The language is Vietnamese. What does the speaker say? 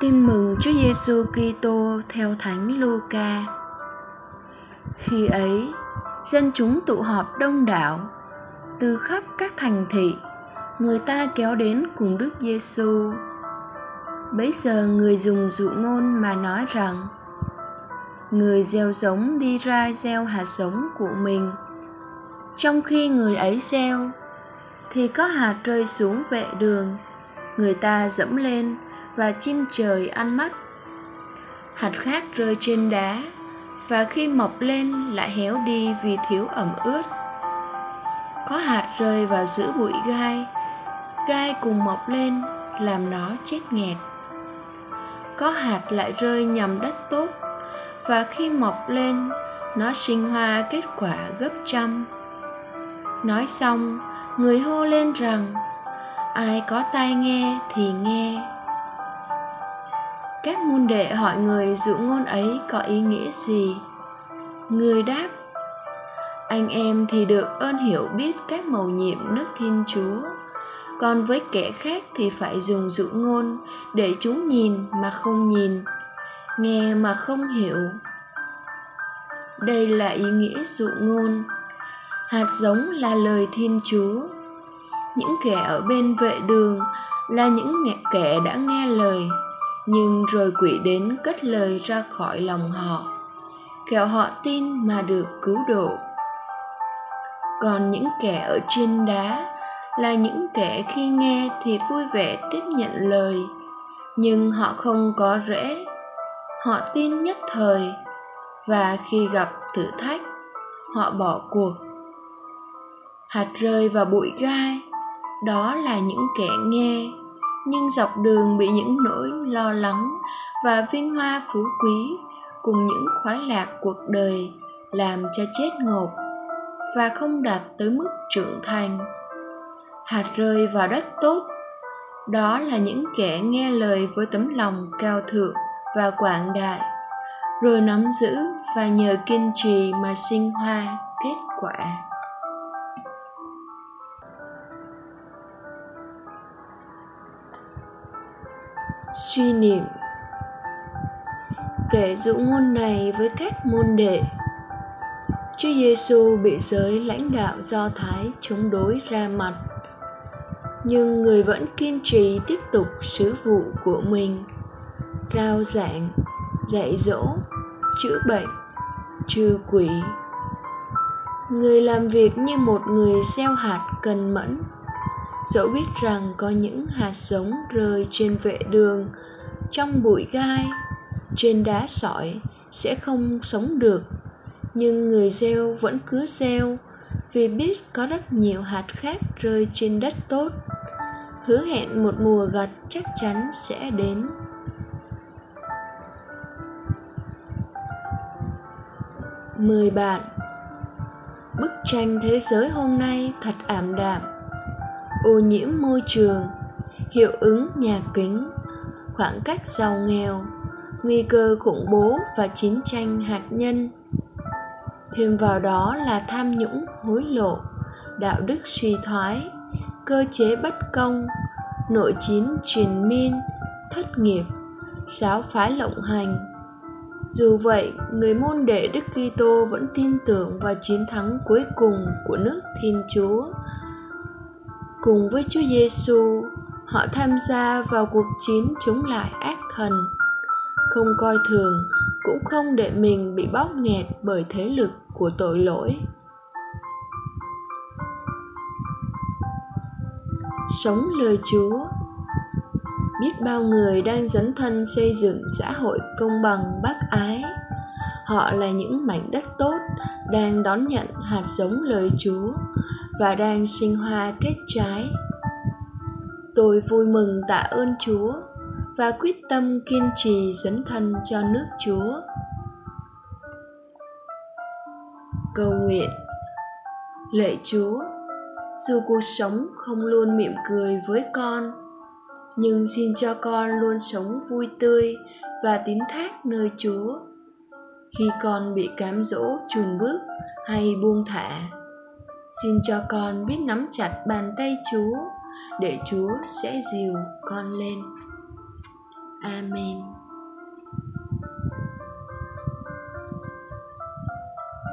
Tin mừng Chúa Giêsu Kitô theo Thánh Luca. Khi ấy, dân chúng tụ họp đông đảo từ khắp các thành thị, người ta kéo đến cùng Đức Giêsu. Bấy giờ người dùng dụ ngôn mà nói rằng: Người gieo giống đi ra gieo hạt giống của mình. Trong khi người ấy gieo, thì có hạt rơi xuống vệ đường, người ta dẫm lên và chim trời ăn mất. Hạt khác rơi trên đá, và khi mọc lên lại héo đi vì thiếu ẩm ướt. Có hạt rơi vào giữa bụi gai gai cùng mọc lên làm nó chết nghẹt. Có hạt lại rơi nhằm đất tốt, và khi mọc lên, nó sinh hoa kết quả gấp trăm. Nói xong, người hô lên rằng, ai có tai nghe thì nghe các môn đệ hỏi người dụ ngôn ấy có ý nghĩa gì? Người đáp, anh em thì được ơn hiểu biết các mầu nhiệm đức thiên chúa. Còn với kẻ khác thì phải dùng dụ ngôn để chúng nhìn mà không nhìn, nghe mà không hiểu. Đây là ý nghĩa dụ ngôn. Hạt giống là lời thiên chúa. Những kẻ ở bên vệ đường là những kẻ đã nghe lời nhưng rồi quỷ đến cất lời ra khỏi lòng họ, kẻo họ tin mà được cứu độ. Còn những kẻ ở trên đá là những kẻ khi nghe thì vui vẻ tiếp nhận lời, nhưng họ không có rễ. Họ tin nhất thời, và khi gặp thử thách, họ bỏ cuộc. Hạt rơi vào bụi gai, đó là những kẻ nghe nhưng dọc đường bị những nỗi lo lắng và vinh hoa phú quý cùng những khoái lạc cuộc đời làm cho chết ngộp và không đạt tới mức trưởng thành. Hạt rơi vào đất tốt, đó là những kẻ nghe lời với tấm lòng cao thượng và quảng đại, rồi nắm giữ và nhờ kiên trì mà sinh hoa kết quả. Suy niệm. Kể dụ ngôn này với các môn đệ. Chúa Giêsu bị giới lãnh đạo Do Thái chống đối ra mặt. Nhưng người vẫn kiên trì tiếp tục sứ vụ của mình. Rao giảng, dạy dỗ, chữa bệnh, trừ quỷ. Người làm việc như một người gieo hạt cần mẫn dẫu biết rằng có những hạt giống rơi trên vệ đường. Trong bụi gai, trên đá sỏi sẽ không sống được. Nhưng người gieo vẫn cứ gieo, vì biết có rất nhiều hạt khác rơi trên đất tốt. Hứa hẹn một mùa gặt chắc chắn sẽ đến. Mời bạn, bức tranh thế giới hôm nay thật ảm đạm ô nhiễm môi trường, hiệu ứng nhà kính, khoảng cách giàu nghèo, nguy cơ khủng bố và chiến tranh hạt nhân. Thêm vào đó là tham nhũng, hối lộ, đạo đức suy thoái, cơ chế bất công, nội chiến triền miên, thất nghiệp, giáo phái lộng hành. Dù vậy, người môn đệ đức kitô vẫn tin tưởng vào chiến thắng cuối cùng của nước thiên chúa cùng với Chúa Giêsu, họ tham gia vào cuộc chiến chống lại ác thần, không coi thường cũng không để mình bị bóp nghẹt bởi thế lực của tội lỗi. Sống lời Chúa. Biết bao người đang dấn thân xây dựng xã hội công bằng bác ái. Họ là những mảnh đất tốt đang đón nhận hạt giống lời Chúa và đang sinh hoa kết trái. Tôi vui mừng tạ ơn chúa và quyết tâm kiên trì dấn thân cho nước chúa. Cầu nguyện. Lạy chúa, dù cuộc sống không luôn mỉm cười với con, nhưng xin cho con luôn sống vui tươi và tín thác nơi chúa. Khi con bị cám dỗ chùn bước hay buông thả xin cho con biết nắm chặt bàn tay chúa, để chúa sẽ dìu con lên. Amen.